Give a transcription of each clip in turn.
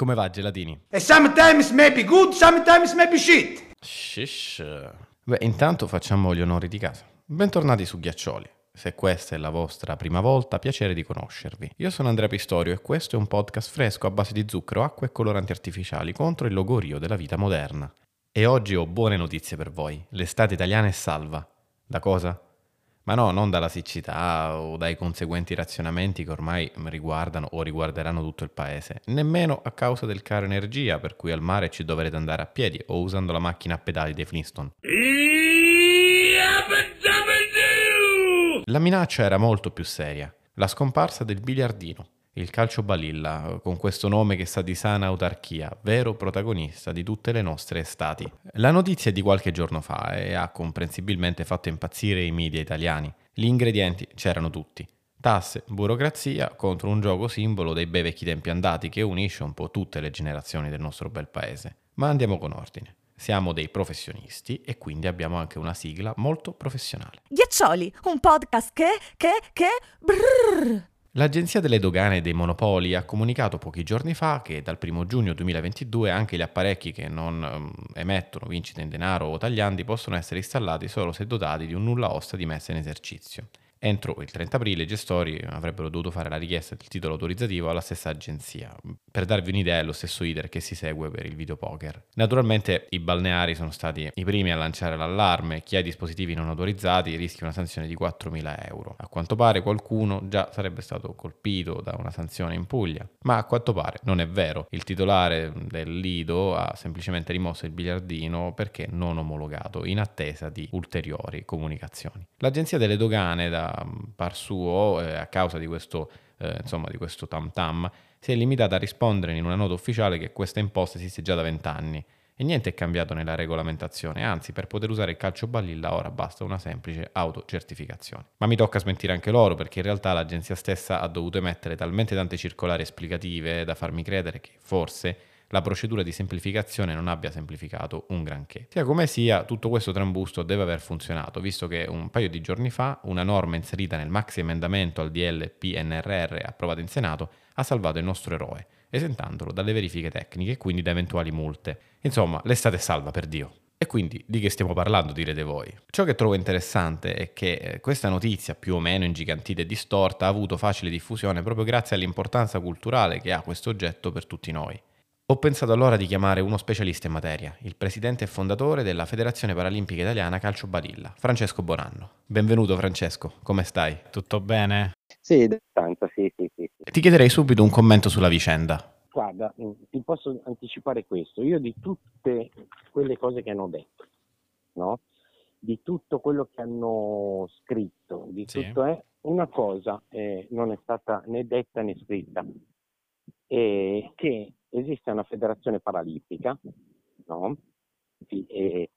Come va Gelatini? And sometimes maybe good, sometimes maybe shit. Shish. Beh, intanto facciamo gli onori di casa. Bentornati su Ghiaccioli. Se questa è la vostra prima volta, piacere di conoscervi. Io sono Andrea Pistorio e questo è un podcast fresco a base di zucchero, acqua e coloranti artificiali contro il logorio della vita moderna. E oggi ho buone notizie per voi. L'estate italiana è salva. Da cosa? Ma no, non dalla siccità o dai conseguenti razionamenti che ormai riguardano o riguarderanno tutto il paese, nemmeno a causa del caro energia per cui al mare ci dovrete andare a piedi o usando la macchina a pedali dei Flintstone. La minaccia era molto più seria, la scomparsa del biliardino, il calcio balilla, con questo nome che sa di sana autarchia, vero protagonista di tutte le nostre estati. La notizia è di qualche giorno fa e ha comprensibilmente fatto impazzire i media italiani. Gli ingredienti c'erano tutti. Tasse, burocrazia contro un gioco simbolo dei bei vecchi tempi andati che unisce un po' tutte le generazioni del nostro bel paese. Ma andiamo con ordine. Siamo dei professionisti e quindi abbiamo anche una sigla molto professionale. Ghiaccioli, un podcast che, che, che... Brrr. L'Agenzia delle Dogane e dei Monopoli ha comunicato pochi giorni fa che dal 1 giugno 2022 anche gli apparecchi che non um, emettono vincite in denaro o tagliandi possono essere installati solo se dotati di un nulla osta di messa in esercizio. Entro il 30 aprile i gestori avrebbero dovuto fare la richiesta del titolo autorizzativo alla stessa agenzia. Per darvi un'idea è lo stesso iter che si segue per il videopoker. Naturalmente i balneari sono stati i primi a lanciare l'allarme, chi ha dispositivi non autorizzati rischia una sanzione di 4.000 euro. A quanto pare qualcuno già sarebbe stato colpito da una sanzione in Puglia, ma a quanto pare non è vero. Il titolare del Lido ha semplicemente rimosso il biliardino perché non omologato in attesa di ulteriori comunicazioni. L'agenzia delle dogane da par suo, eh, a causa di questo, eh, insomma, di questo tam tam, si è limitata a rispondere in una nota ufficiale che questa imposta esiste già da vent'anni e niente è cambiato nella regolamentazione, anzi per poter usare il calcio balilla ora basta una semplice autocertificazione. Ma mi tocca smentire anche loro perché in realtà l'agenzia stessa ha dovuto emettere talmente tante circolari esplicative da farmi credere che forse la procedura di semplificazione non abbia semplificato un granché. Sia come sia, tutto questo trambusto deve aver funzionato, visto che un paio di giorni fa una norma inserita nel maxi emendamento al DL PNRR approvato in Senato ha salvato il nostro eroe, esentandolo dalle verifiche tecniche e quindi da eventuali multe. Insomma, l'estate salva per Dio. E quindi di che stiamo parlando, direte voi? Ciò che trovo interessante è che eh, questa notizia, più o meno ingigantita e distorta, ha avuto facile diffusione proprio grazie all'importanza culturale che ha questo oggetto per tutti noi. Ho pensato allora di chiamare uno specialista in materia, il presidente e fondatore della Federazione Paralimpica Italiana Calcio Badilla, Francesco Bonanno. Benvenuto Francesco, come stai? Tutto bene? Sì, tanto, sì, sì, sì. Ti chiederei subito un commento sulla vicenda. Guarda, ti posso anticipare questo. Io di tutte quelle cose che hanno detto, no? di tutto quello che hanno scritto, di sì. tutto è una cosa eh, non è stata né detta né scritta, e che esiste una federazione paralimpica, no? E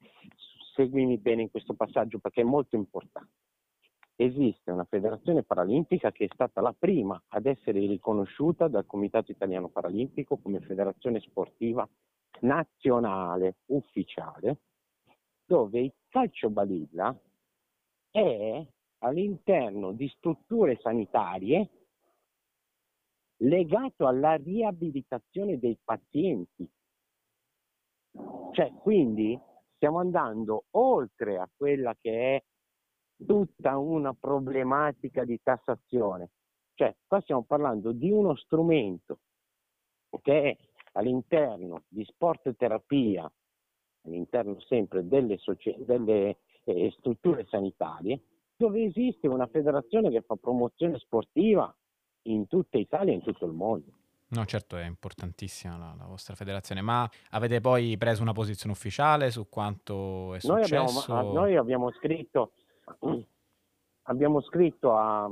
seguimi bene in questo passaggio perché è molto importante. Esiste una federazione paralimpica che è stata la prima ad essere riconosciuta dal Comitato Italiano Paralimpico come federazione sportiva nazionale ufficiale, dove il calcio balilla è all'interno di strutture sanitarie legato alla riabilitazione dei pazienti. Cioè, quindi stiamo andando oltre a quella che è tutta una problematica di tassazione. Cioè, qua stiamo parlando di uno strumento che è all'interno di sport terapia, all'interno sempre delle, soci- delle eh, strutture sanitarie, dove esiste una federazione che fa promozione sportiva in tutta Italia e in tutto il mondo. No, certo, è importantissima la, la, vostra federazione, ma avete poi preso una posizione ufficiale su quanto è noi successo? Abbiamo, noi abbiamo scritto, abbiamo scritto a,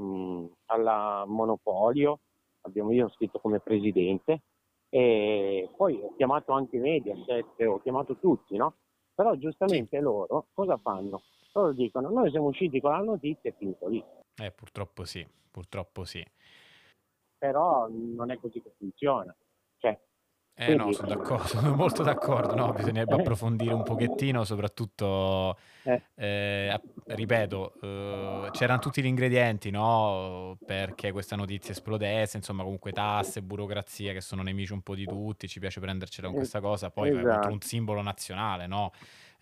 alla Monopolio, abbiamo, io ho scritto come presidente, e poi ho chiamato anche i media, ho chiamato tutti, no? Però giustamente sì. loro cosa fanno? Loro dicono, noi siamo usciti con la notizia e finito lì. Eh, purtroppo sì, purtroppo sì però non è così che funziona. Cioè, Eh no, sono d'accordo, sono molto d'accordo, no, bisognerebbe approfondire un pochettino, soprattutto, Eh. eh, ripeto, eh, c'erano tutti gli ingredienti, no, perché questa notizia esplodesse, insomma comunque tasse, burocrazia che sono nemici un po' di tutti, ci piace prendercela con questa cosa, poi contro un Esatto. simbolo nazionale, no,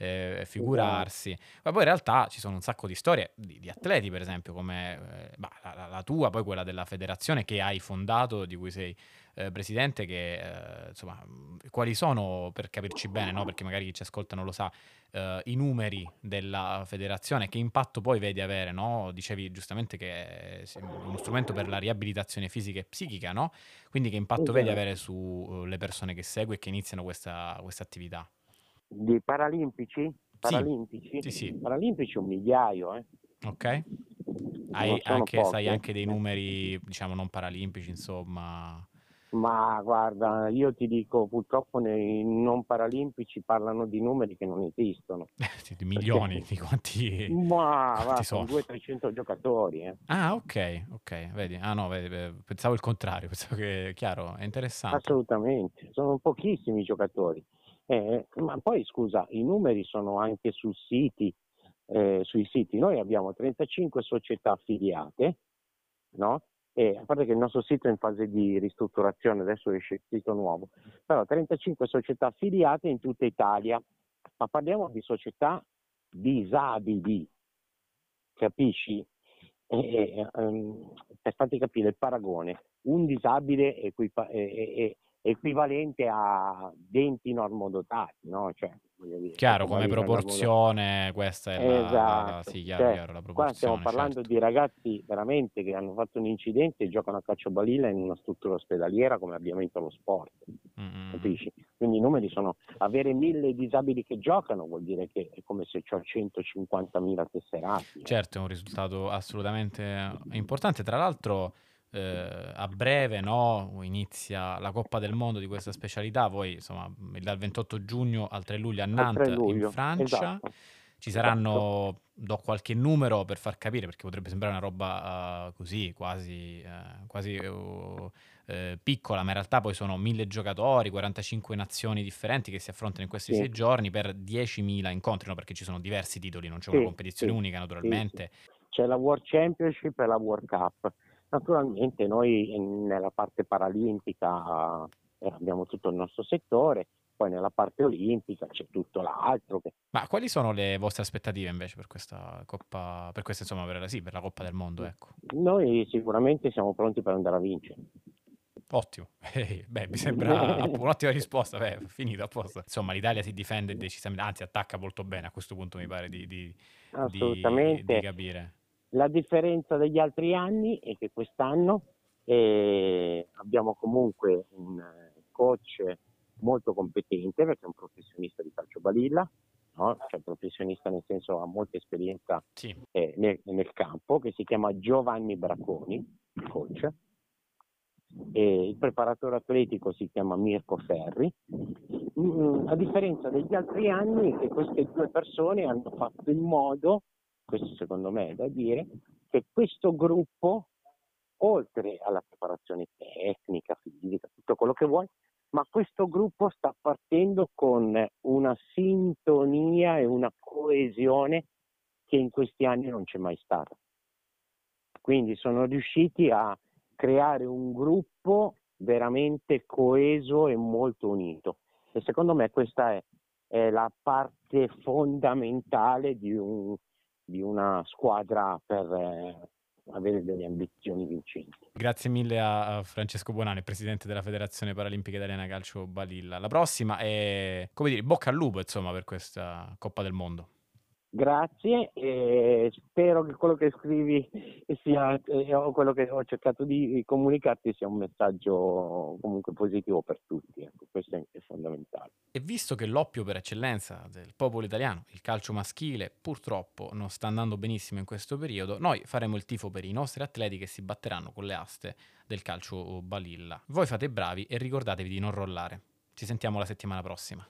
eh, figurarsi. Ma poi in realtà ci sono un sacco di storie di, di atleti, per esempio, come eh, bah, la, la- tua, poi quella della federazione che hai fondato, di cui sei eh, presidente, che eh, insomma, quali sono, per capirci bene, no? perché magari chi ci ascolta non lo sa, eh, i numeri della federazione, che impatto poi vedi avere, no? Dicevi giustamente che è uno strumento per la riabilitazione fisica e psichica, no? Quindi che impatto vedi avere sulle persone che segui e che iniziano questa, questa attività? Di paralimpici? Paralimpici? sì, sì, Paralimpici un migliaio, eh. ok. Hai anche, sai pochi. eh. anche dei numeri, diciamo, non paralimpici, insomma. Ma guarda, io ti dico, purtroppo nei non paralimpici parlano di numeri che non esistono. Di milioni, di quanti, Ma quanti va, sono? sono 200-300 giocatori, eh. Ah, ok, ok, vedi. Ah no, vedi, eh, pensavo il contrario, pensavo che, chiaro, è interessante. Assolutamente, sono pochissimi i giocatori. Eh, ma poi scusa, i numeri sono anche sul siti, eh, sui siti. Noi abbiamo 35 società affiliate, no? E a parte che il nostro sito è in fase di ristrutturazione, adesso esce il sito nuovo, però 35 società affiliate in tutta Italia, ma parliamo di società disabili, capisci? E- e, ehm, per farti capire il paragone, un disabile equipa- è equivalente a 20 normodotati, no? Cioè, dire, Chiaro, questo come proporzione, questa è la, la- Esatto, sì, chiaro, cioè, chiaro, la qua stiamo proporzione, parlando certo. di ragazzi veramente che hanno fatto un incidente e giocano a calcio balilla in una struttura ospedaliera come abbiamo vinto lo sport, mm. capisci? Quindi i numeri sono, avere mille disabili che giocano vuol dire che è come se ho 150.000 tesserati. eh. Certo, è un risultato assolutamente importante. Tra l'altro, eh, a breve no, inizia la Coppa del Mondo di questa specialità. Voi, insomma, dal 28 giugno al 3 luglio a Nantes, 3 in luglio, Francia. esatto. Ci saranno, do qualche numero per far capire, perché potrebbe sembrare una roba eh, così, quasi, eh, quasi eh, piccola, ma in realtà poi sono mille giocatori, 45 nazioni differenti che si affrontano in questi Sì. sei giorni per 10.000 incontri, no? perché ci sono diversi titoli, non c'è una Sì, competizione sì, unica naturalmente. C'è la World Championship e la World Cup. Naturalmente noi nella parte paralimpica eh, abbiamo tutto il nostro settore, poi nella parte olimpica c'è tutto l'altro. Che... Ma quali sono le vostre aspettative invece per questa Coppa, per questa insomma, per, sì, per la Coppa del Mondo, ecco. Noi sicuramente siamo pronti per andare a vincere. Ottimo, Eh, beh, mi sembra un'ottima risposta, beh, finito a posto. Insomma, l'Italia si difende decisamente, anzi attacca molto bene, a questo punto mi pare di, di- di- Assolutamente. di capire. La differenza degli altri anni è che quest'anno eh, abbiamo comunque un eh, coach molto competente perché è un professionista di calcio balilla, no? cioè professionista nel senso ha molta esperienza Sì, eh, nel, nel campo, che si chiama Giovanni Bracconi, il coach. E il preparatore atletico si chiama Mirko Ferri. Mm, a differenza degli altri anni che queste due persone hanno fatto in modo, questo secondo me è da dire, che questo gruppo, oltre alla preparazione tecnica, fisica, tutto quello che vuoi, ma questo gruppo sta partendo con una sintonia e una coesione che in questi anni non c'è mai stata. Quindi sono riusciti a creare un gruppo veramente coeso e molto unito. E secondo me questa è, è la parte fondamentale di, un- di una squadra per eh, avere delle ambizioni vincenti. grazie mille a Francesco Bonani, presidente della Federazione Paralimpica Italiana Calcio Balilla. La prossima è, come dire, bocca al lupo, insomma, per questa Coppa del Mondo. Grazie e spero che quello che scrivi sia, eh, o quello che ho cercato di comunicarti sia un messaggio comunque positivo per tutti. Ecco, questo è, fondamentale. E visto che l'oppio per eccellenza del popolo italiano, il calcio maschile, purtroppo non sta andando benissimo in questo periodo, noi faremo il tifo per i nostri atleti che si batteranno con le aste del calcio balilla. Voi fate bravi e ricordatevi di non rollare. Ci sentiamo la settimana prossima.